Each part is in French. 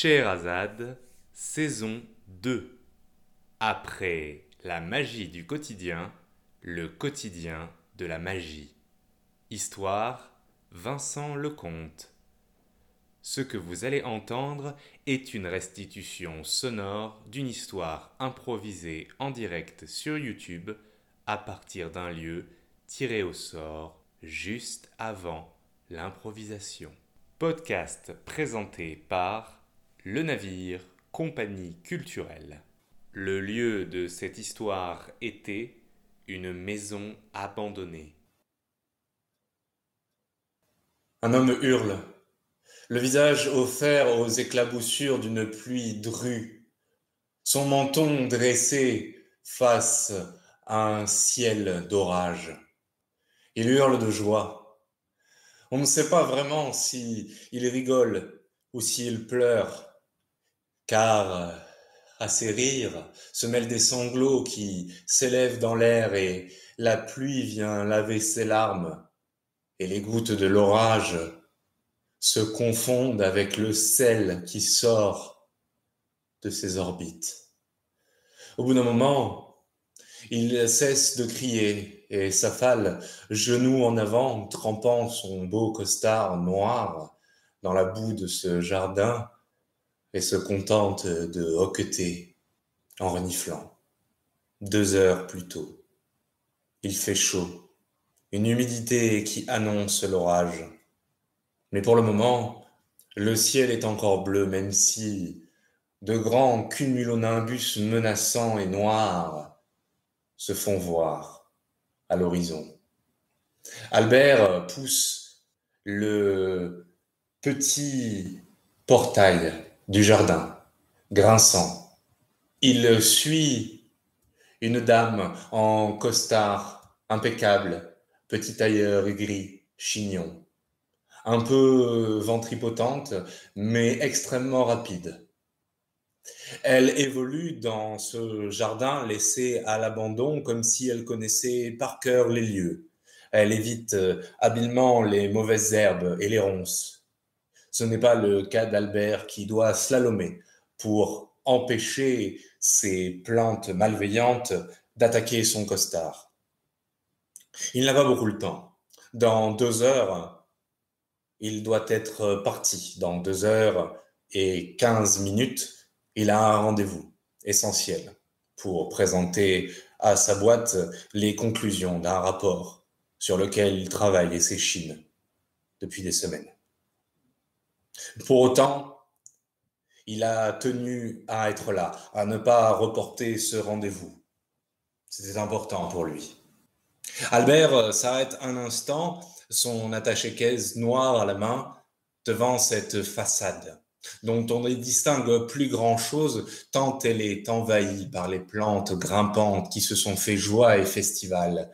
Scheherazade, saison 2. Après la magie du quotidien, le quotidien de la magie. Histoire Vincent Lecomte. Ce que vous allez entendre est une restitution sonore d'une histoire improvisée en direct sur YouTube à partir d'un lieu tiré au sort juste avant l'improvisation. Podcast présenté par le navire, compagnie culturelle. Le lieu de cette histoire était une maison abandonnée. Un homme hurle, le visage offert aux éclaboussures d'une pluie drue, son menton dressé face à un ciel d'orage. Il hurle de joie. On ne sait pas vraiment si il rigole ou s'il pleure car euh, à ses rires se mêlent des sanglots qui s'élèvent dans l'air et la pluie vient laver ses larmes et les gouttes de l'orage se confondent avec le sel qui sort de ses orbites. Au bout d'un moment, il cesse de crier et s'affale, genoux en avant, trempant son beau costard noir dans la boue de ce jardin, et se contente de hoqueter en reniflant. Deux heures plus tôt. Il fait chaud, une humidité qui annonce l'orage. Mais pour le moment, le ciel est encore bleu, même si de grands cumulonimbus menaçants et noirs se font voir à l'horizon. Albert pousse le petit portail du jardin, grinçant. Il suit une dame en costard impeccable, petit tailleur gris, chignon, un peu ventripotente, mais extrêmement rapide. Elle évolue dans ce jardin laissé à l'abandon comme si elle connaissait par cœur les lieux. Elle évite habilement les mauvaises herbes et les ronces ce n'est pas le cas d'Albert qui doit slalomer pour empêcher ces plantes malveillantes d'attaquer son costard. Il n'a pas beaucoup le temps. Dans deux heures, il doit être parti. Dans deux heures et quinze minutes, il a un rendez-vous essentiel pour présenter à sa boîte les conclusions d'un rapport sur lequel il travaille et s'échine depuis des semaines. Pour autant, il a tenu à être là, à ne pas reporter ce rendez-vous. C'était important pour lui. Albert s'arrête un instant, son attaché-caisse noir à la main, devant cette façade, dont on ne distingue plus grand-chose tant elle est envahie par les plantes grimpantes qui se sont fait joie et festival.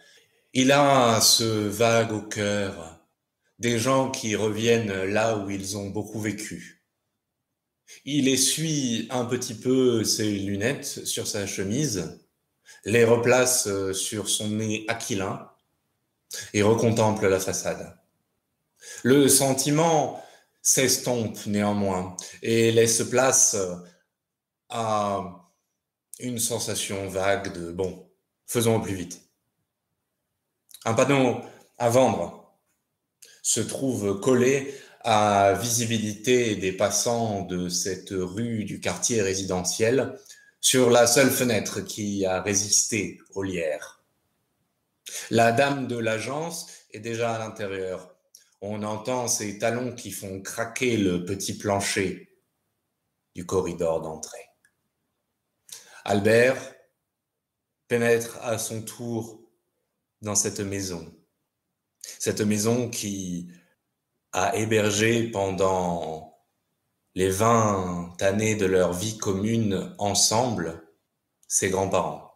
Il a ce vague au cœur, des gens qui reviennent là où ils ont beaucoup vécu. Il essuie un petit peu ses lunettes sur sa chemise, les replace euh, sur son nez aquilin et recontemple la façade. Le sentiment s'estompe néanmoins et laisse place à une sensation vague de bon, faisons au plus vite. Un panneau à vendre se trouve collé à visibilité des passants de cette rue du quartier résidentiel sur la seule fenêtre qui a résisté aux lierre. La dame de l'agence est déjà à l'intérieur. On entend ses talons qui font craquer le petit plancher du corridor d'entrée. Albert pénètre à son tour dans cette maison cette maison qui a hébergé pendant les 20 années de leur vie commune ensemble ses grands-parents.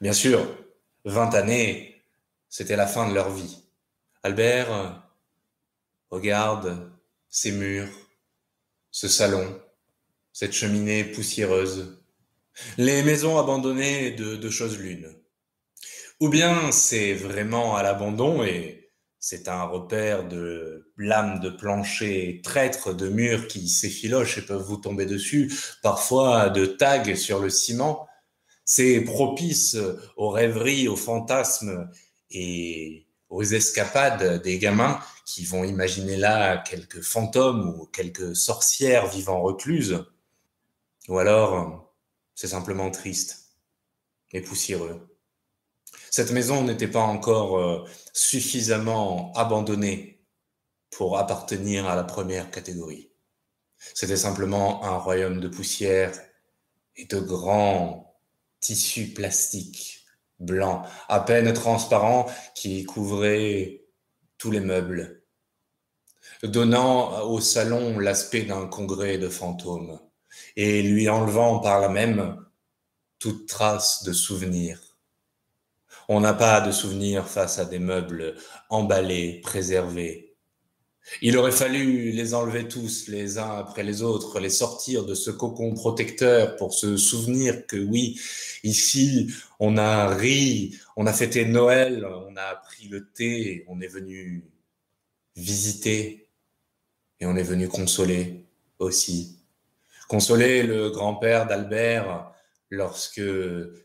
Bien sûr, 20 années, c'était la fin de leur vie. Albert regarde ces murs, ce salon, cette cheminée poussiéreuse, les maisons abandonnées de, de choses l'une. Ou bien c'est vraiment à l'abandon et c'est un repère de lames de plancher traîtres, de murs qui s'effilochent et peuvent vous tomber dessus, parfois de tags sur le ciment. C'est propice aux rêveries, aux fantasmes et aux escapades des gamins qui vont imaginer là quelques fantômes ou quelques sorcières vivant recluses. Ou alors, c'est simplement triste et poussiéreux. Cette maison n'était pas encore euh, suffisamment abandonnée pour appartenir à la première catégorie. C'était simplement un royaume de poussière et de grands tissus plastiques blancs, à peine transparents, qui couvraient tous les meubles, donnant au salon l'aspect d'un congrès de fantômes et lui enlevant par là même toute trace de souvenir. On n'a pas de souvenir face à des meubles emballés, préservés. Il aurait fallu les enlever tous les uns après les autres, les sortir de ce cocon protecteur pour se souvenir que oui, ici, on a ri, on a fêté Noël, on a pris le thé, on est venu visiter et on est venu consoler aussi. Consoler le grand-père d'Albert lorsque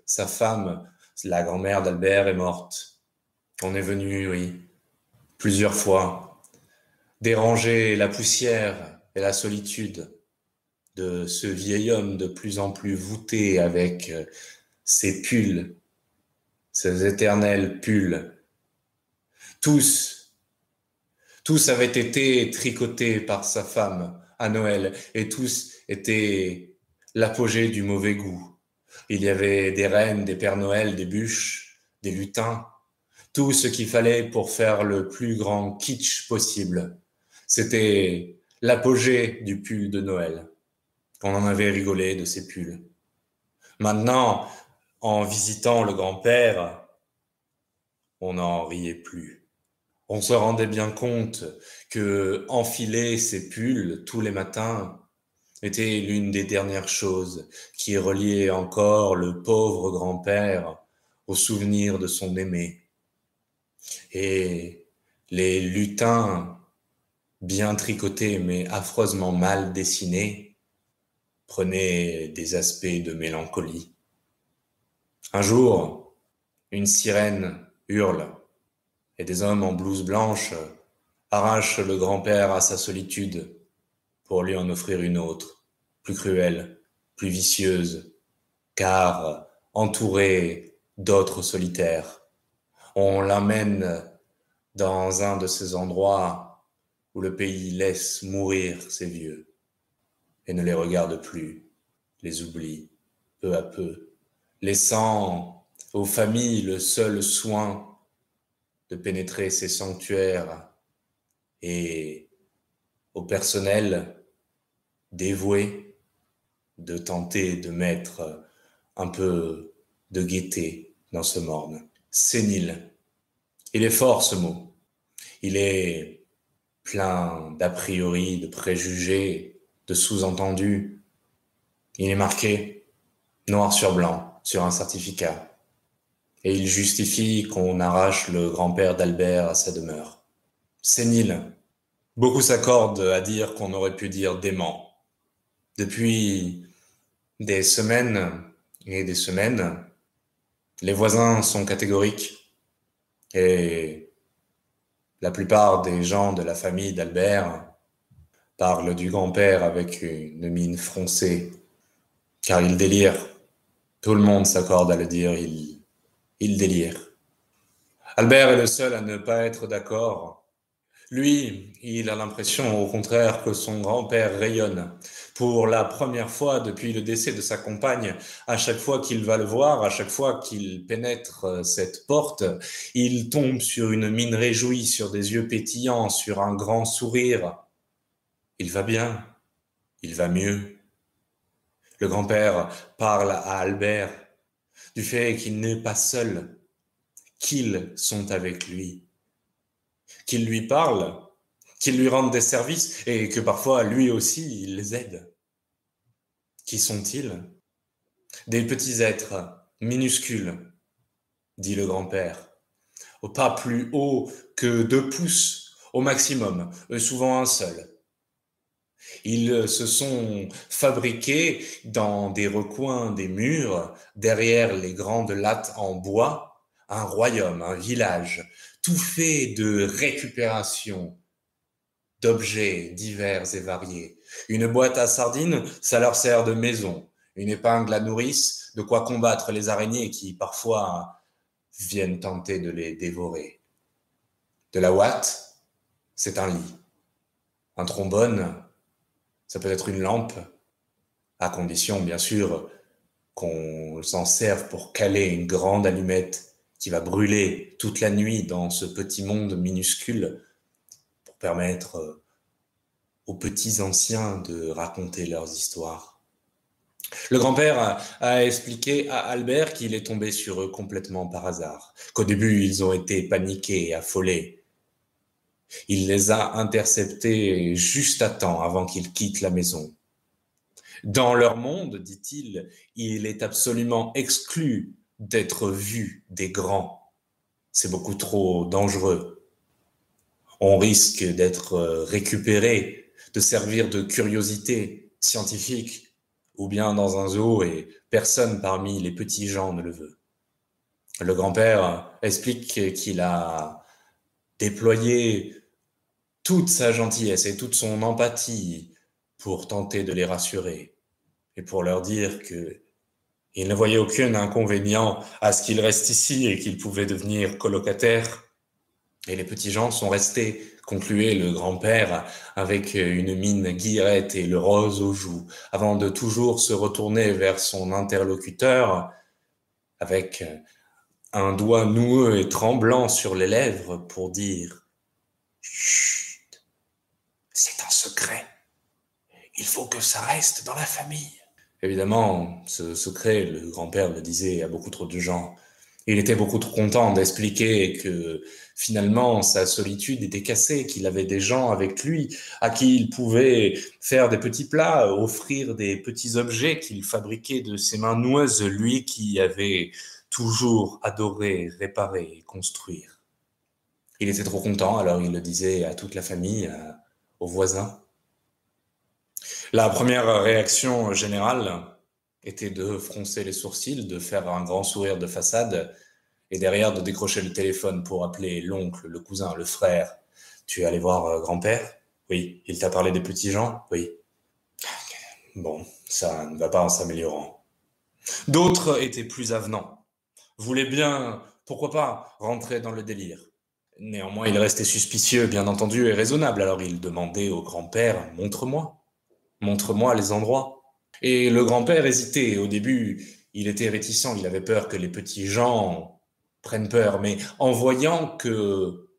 sa femme, la grand-mère d'Albert, est morte. On est venu, oui, plusieurs fois, déranger la poussière et la solitude de ce vieil homme de plus en plus voûté avec ses pulls, ses éternels pulls. Tous, tous avaient été tricotés par sa femme à Noël et tous étaient l'apogée du mauvais goût. Il y avait des reines, des Pères Noël, des bûches, des lutins, tout ce qu'il fallait pour faire le plus grand kitsch possible. C'était l'apogée du pull de Noël. On en avait rigolé de ces pulls. Maintenant, en visitant le grand-père, on n'en riait plus. On se rendait bien compte que enfiler ses pulls tous les matins était l'une des dernières choses qui reliait encore le pauvre grand-père au souvenir de son aimé. Et les lutins, bien tricotés mais affreusement mal dessinés, prenaient des aspects de mélancolie. Un jour, une sirène hurle et des hommes en blouse blanche arrachent le grand-père à sa solitude pour lui en offrir une autre, plus cruelle, plus vicieuse, car entouré d'autres solitaires. On l'amène dans un de ces endroits où le pays laisse mourir ses vieux et ne les regarde plus, les oublie peu à peu, laissant aux familles le seul soin de pénétrer ces sanctuaires et au personnel dévoué de tenter de mettre un peu de gaieté dans ce morne. Sénile. Il est fort ce mot. Il est plein d'a priori, de préjugés, de sous-entendus. Il est marqué noir sur blanc sur un certificat et il justifie qu'on arrache le grand-père d'Albert à sa demeure. Sénile. Beaucoup s'accordent à dire qu'on aurait pu dire dément. Depuis des semaines et des semaines, les voisins sont catégoriques et la plupart des gens de la famille d'Albert parlent du grand-père avec une mine froncée, car il délire. Tout le monde s'accorde à le dire, il il délire. Albert est le seul à ne pas être d'accord. Lui, il a l'impression au contraire que son grand-père rayonne. Pour la première fois depuis le décès de sa compagne, à chaque fois qu'il va le voir, à chaque fois qu'il pénètre cette porte, il tombe sur une mine réjouie, sur des yeux pétillants, sur un grand sourire. Il va bien, il va mieux. Le grand-père parle à Albert du fait qu'il n'est pas seul, qu'ils sont avec lui, qu'ils lui parlent, qu'ils lui rendent des services et que parfois lui aussi il les aide. Qui sont-ils? Des petits êtres minuscules, dit le grand-père, pas plus haut que deux pouces, au maximum, euh, souvent un seul. Ils se sont fabriqués dans des recoins des murs, derrière les grandes lattes en bois, un royaume, un village, tout fait de récupération d'objets divers et variés. Une boîte à sardines, ça leur sert de maison. Une épingle à nourrice, de quoi combattre les araignées qui parfois viennent tenter de les dévorer. De la ouate, c'est un lit. Un trombone, ça peut être une lampe, à condition bien sûr qu'on s'en serve pour caler une grande allumette qui va brûler toute la nuit dans ce petit monde minuscule pour permettre euh, aux petits anciens de raconter leurs histoires. Le grand-père a, expliqué à Albert qu'il est tombé sur eux complètement par hasard, qu'au début ils ont été paniqués et affolés. Il les a interceptés juste à temps avant qu'ils quittent la maison. Dans leur monde, dit-il, il est absolument exclu d'être vu des grands. C'est beaucoup trop dangereux. On risque d'être récupéré, de servir de curiosité scientifique ou bien dans un zoo et personne parmi les petits gens ne le veut. Le grand-père explique qu'il a déployé toute sa gentillesse et toute son empathie pour tenter de les rassurer et pour leur dire que il ne voyait aucun inconvénient à ce qu'ils restent ici et qu'ils pouvaient devenir colocataires. Et les petits gens sont restés concluait le grand-père avec une mine guillerette et le rose aux joues, avant de toujours se retourner vers son interlocuteur avec un doigt noueux et tremblant sur les lèvres pour dire Chut, c'est un secret. Il faut que ça reste dans la famille. Évidemment, ce secret, le grand-père le disait à beaucoup trop de gens. Il était beaucoup trop content d'expliquer que finalement sa solitude était cassée, qu'il avait des gens avec lui à qui il pouvait faire des petits plats, offrir des petits objets qu'il fabriquait de ses mains noueuses, lui qui avait toujours adoré réparer et construire. Il était trop content, alors il le disait à toute la famille, aux voisins. La première réaction générale, était de froncer les sourcils, de faire un grand sourire de façade, et derrière de décrocher le téléphone pour appeler l'oncle, le cousin, le frère. Tu es allé voir euh, grand-père? Oui. Il t'a parlé des petits gens? Oui. Bon, ça ne va pas en s'améliorant. D'autres étaient plus avenants, voulaient bien, pourquoi pas, rentrer dans le délire. Néanmoins, il restait suspicieux, bien entendu, et raisonnable, alors il demandait au grand-père Montre-moi, montre-moi les endroits. Et le grand-père hésitait. Au début, il était réticent, il avait peur que les petits gens prennent peur. Mais en voyant que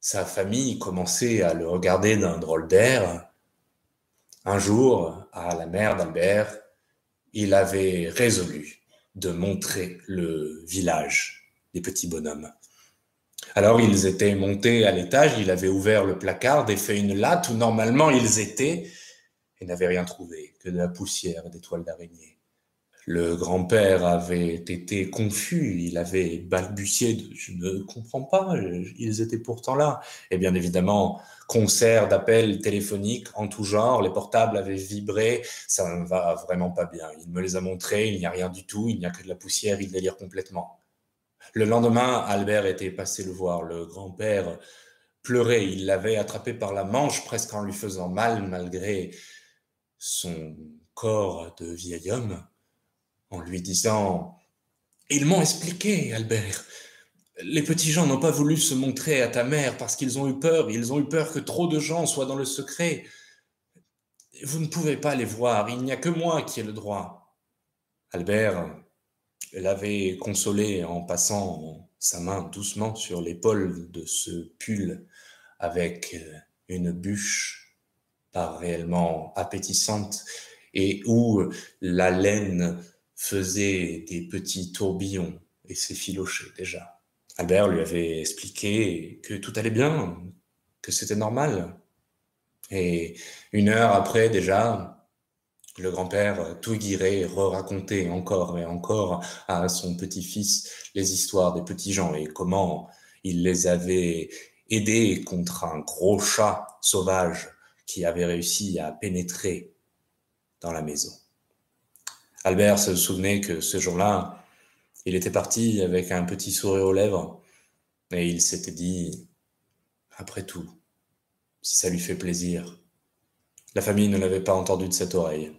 sa famille commençait à le regarder d'un drôle d'air, un jour, à la mère d'Albert, il avait résolu de montrer le village des petits bonhommes. Alors ils étaient montés à l'étage, il avait ouvert le placard et fait une latte où normalement ils étaient, et n'avait rien trouvé que de la poussière et des toiles d'araignée. Le grand-père avait été confus, il avait balbutié Je ne comprends pas, ils étaient pourtant là. Et bien évidemment, concert d'appels téléphoniques en tout genre, les portables avaient vibré, ça ne va vraiment pas bien. Il me les a montrés, il n'y a rien du tout, il n'y a que de la poussière, il délire complètement. Le lendemain, Albert était passé le voir. Le grand-père pleurait, il l'avait attrapé par la manche presque en lui faisant mal malgré son corps de vieil homme en lui disant Ils m'ont expliqué, Albert. Les petits gens n'ont pas voulu se montrer à ta mère parce qu'ils ont eu peur. Ils ont eu peur que trop de gens soient dans le secret. Vous ne pouvez pas les voir. Il n'y a que moi qui ai le droit. Albert l'avait consolé en passant sa main doucement sur l'épaule de ce pull avec une bûche pas réellement appétissante et où la laine faisait des petits tourbillons et s'effilochait déjà. Albert lui avait expliqué que tout allait bien, que c'était normal. Et une heure après déjà, le grand-père tout guiré re-racontait encore et encore à son petit-fils les histoires des petits gens et comment il les avait aider contre un gros chat sauvage qui avait réussi à pénétrer dans la maison. Albert se souvenait que ce jour-là, il était parti avec un petit sourire aux lèvres et il s'était dit, après tout, si ça lui fait plaisir. La famille ne l'avait pas entendu de cette oreille.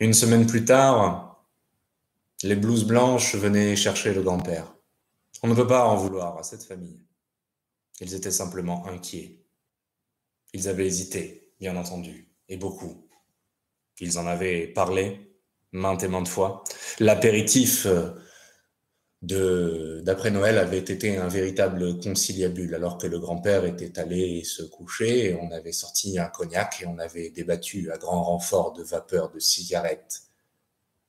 Une semaine plus tard, les blouses blanches venaient chercher le grand-père. On ne peut pas en vouloir à cette famille. Ils étaient simplement inquiets. Ils avaient hésité, bien entendu, et beaucoup. Ils en avaient parlé maintes et maintes fois. L'apéritif euh, d'après Noël avait été un véritable conciliabule, alors que le grand-père était allé se coucher, on avait sorti un cognac et on avait débattu à grand renfort de vapeur de cigarettes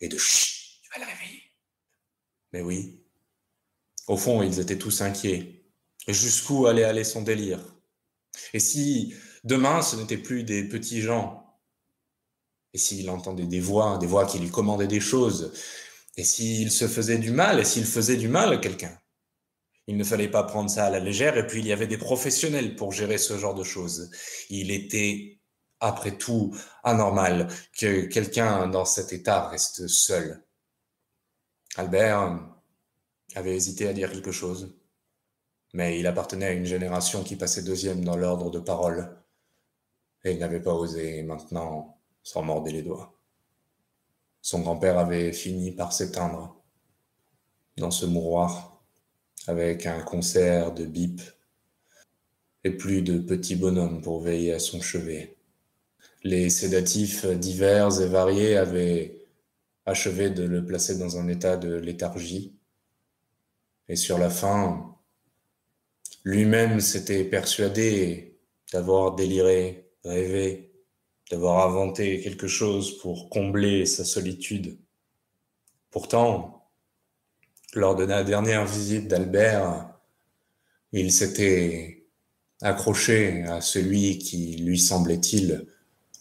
et de chut, tu vas le réveiller. Mais oui, au fond, ils étaient tous inquiets. Et jusqu'où allait aller son délire Et si demain ce n'était plus des petits gens et s'il entendait des voix, des voix qui lui commandaient des choses, et s'il se faisait du mal, et s'il faisait du mal à quelqu'un, il ne fallait pas prendre ça à la légère, et puis il y avait des professionnels pour gérer ce genre de choses. Il était, après tout, anormal que quelqu'un dans cet état reste seul. Albert avait hésité à dire quelque chose, mais il appartenait à une génération qui passait deuxième dans l'ordre de parole, et il n'avait pas osé maintenant s'en mordait les doigts. Son grand-père avait fini par s'éteindre dans ce mouroir avec un concert de bip et plus de petits bonhommes pour veiller à son chevet. Les sédatifs divers et variés avaient achevé de le placer dans un état de léthargie. Et sur la fin, lui-même s'était persuadé d'avoir déliré, rêvé, d'avoir inventé quelque chose pour combler sa solitude. Pourtant, lors de la dernière visite d'Albert, il s'était accroché à celui qui, lui semblait-il,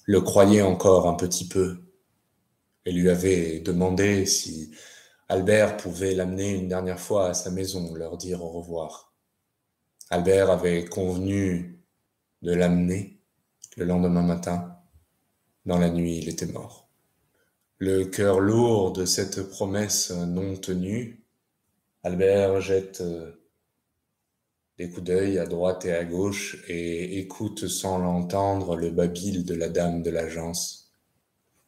le croyait encore un petit peu et lui avait demandé si Albert pouvait l'amener une dernière fois à sa maison, leur dire au revoir. Albert avait convenu de l'amener le lendemain matin dans la nuit, il était mort. Le cœur lourd de cette promesse non tenue, Albert jette euh, des coups d'œil à droite et à gauche et écoute sans l'entendre le babil de la dame de l'agence.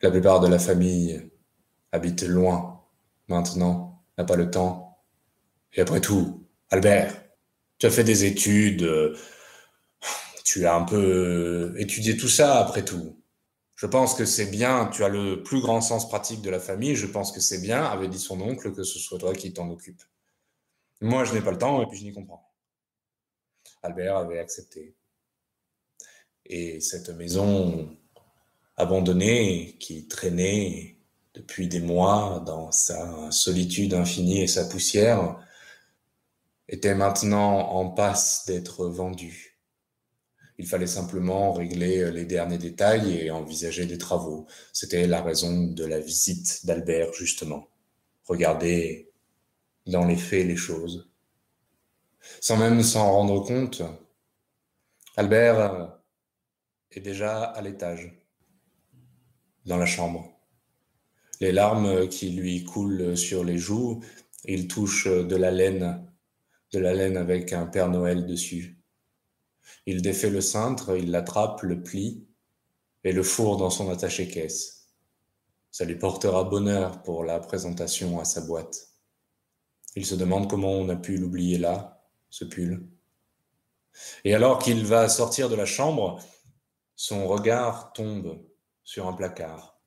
La plupart de la famille habite loin maintenant, n'a pas le temps. Et après tout, Albert, tu as fait des études, euh, tu as un peu étudié tout ça après tout. Je pense que c'est bien, tu as le plus grand sens pratique de la famille, je pense que c'est bien, avait dit son oncle, que ce soit toi qui t'en occupe. Moi, je n'ai pas le temps et puis je n'y comprends. Albert avait accepté. Et cette maison abandonnée qui traînait depuis des mois dans sa solitude infinie et sa poussière était maintenant en passe d'être vendue. Il fallait simplement régler euh, les derniers détails et envisager des travaux. C'était la raison de la visite d'Albert, justement. Regarder dans les faits les choses. Sans même s'en rendre compte, Albert euh, est déjà à l'étage, dans la chambre. Les larmes qui lui coulent sur les joues, il touche de la laine, de la laine avec un Père Noël dessus. Il défait le cintre, il l'attrape, le plie et le fourre dans son attaché-caisse. Ça lui portera bonheur pour la présentation à sa boîte. Il se demande comment on a pu l'oublier là, ce pull. Et alors qu'il va sortir de la chambre, son regard tombe sur un placard.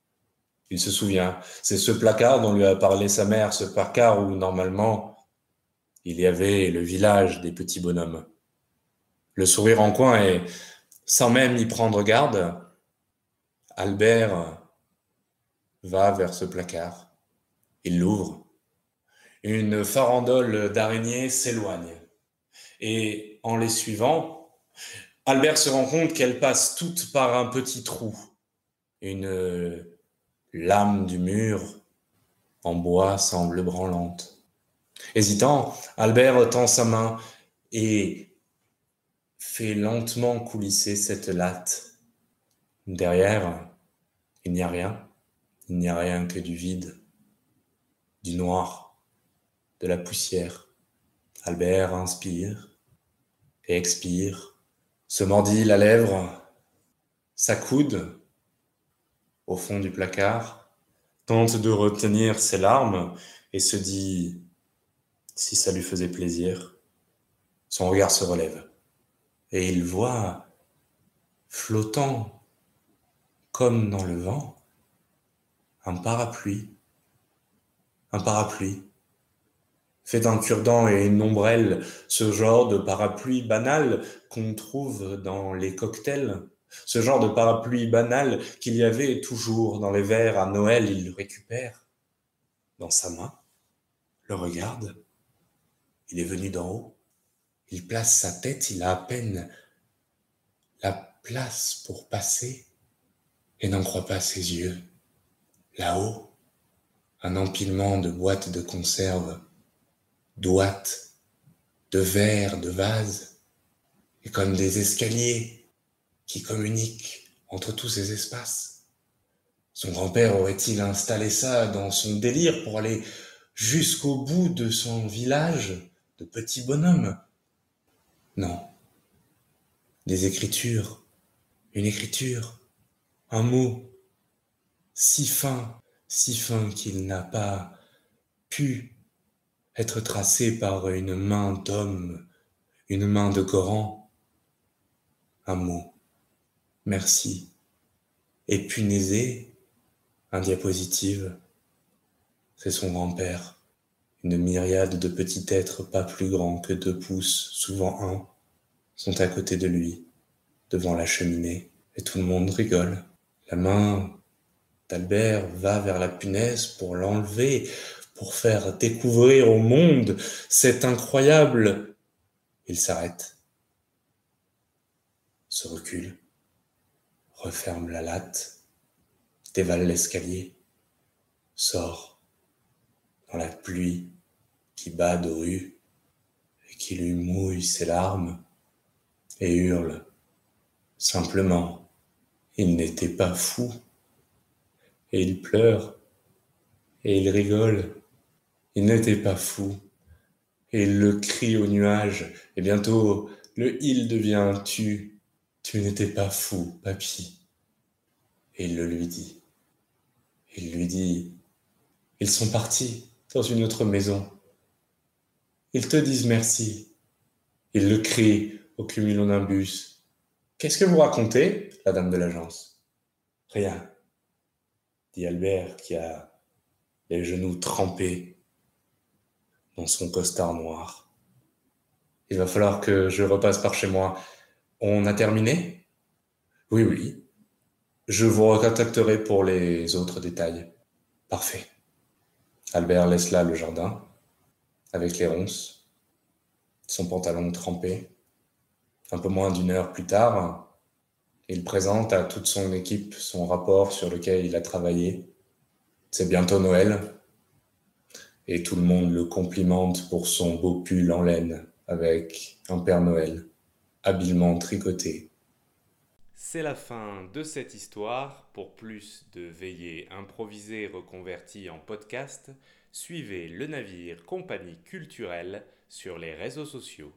Il se souvient, c'est ce placard dont lui a parlé sa mère, ce placard où normalement il y avait le village des petits bonhommes le sourire en coin et sans même y prendre garde, Albert va vers ce placard. Il l'ouvre. Une farandole d'araignées s'éloigne. Et en les suivant, Albert se rend compte qu'elles passent toutes par un petit trou. Une lame du mur en bois semble branlante. Hésitant, Albert tend sa main et fait lentement coulisser cette latte. Derrière, il n'y a rien. Il n'y a rien que du vide, du noir, de la poussière. Albert inspire et expire, se mordit la lèvre, s'accoude au fond du placard, tente de retenir ses larmes et se dit si ça lui faisait plaisir. Son regard se relève et il voit flottant comme dans le vent un parapluie. Un parapluie fait d'un cure-dent et une ombrelle, ce genre de parapluie banal qu'on trouve dans les cocktails, ce genre de parapluie banal qu'il y avait toujours dans les verres à Noël, il le récupère dans sa main, le regarde, il est venu d'en haut, il place sa tête, il a à peine la place pour passer et n'en croit pas ses yeux. Là-haut, un empilement de boîtes de conserve, d'ouates, de verres, de vases, et comme des escaliers qui communiquent entre tous ces espaces. Son grand-père aurait-il installé ça dans son délire pour aller jusqu'au bout de son village de petits bonhommes Non. Des écritures, une écriture, un mot, si fin, si fin qu'il n'a pas pu être tracé par une main d'homme, une main de Coran. Un mot, merci, et punaisé, un diapositive. C'est son grand-père, une myriade de petits êtres pas plus grands que deux pouces, souvent un, sont à côté de lui, devant la cheminée, et tout le monde rigole. La main d'Albert va vers la punaise pour l'enlever, pour faire découvrir au monde cet incroyable. Il s'arrête, se recule, referme la latte, dévale l'escalier, sort dans la pluie qui bat de rue et qui lui mouille ses larmes et hurle simplement il n'était pas fou. Et il pleure. Et il rigole. Il n'était pas fou. Et il le crie au nuage. Et bientôt, le il devient tu. Tu n'étais pas fou, papy. Et il le lui dit. Il lui dit, ils sont partis dans une autre maison. Ils te disent merci. Il le crie au cumulonimbus. Qu'est-ce que vous racontez, la dame de l'agence? Rien, dit Albert qui a les genoux trempés dans son costard noir. Il va falloir que je repasse par chez moi. On a terminé? Oui, oui. Je vous recontacterai pour les autres détails. Parfait. Albert laisse là le jardin, avec les ronces, son pantalon trempé. Un peu moins d'une heure plus tard, il présente à toute son équipe son rapport sur lequel il a travaillé. C'est bientôt Noël et tout le monde le complimente pour son beau pull en laine avec un Père Noël habilement tricoté. C'est la fin de cette histoire. Pour plus de veillées improvisées reconverties en podcast, suivez le navire Compagnie culturelle sur les réseaux sociaux.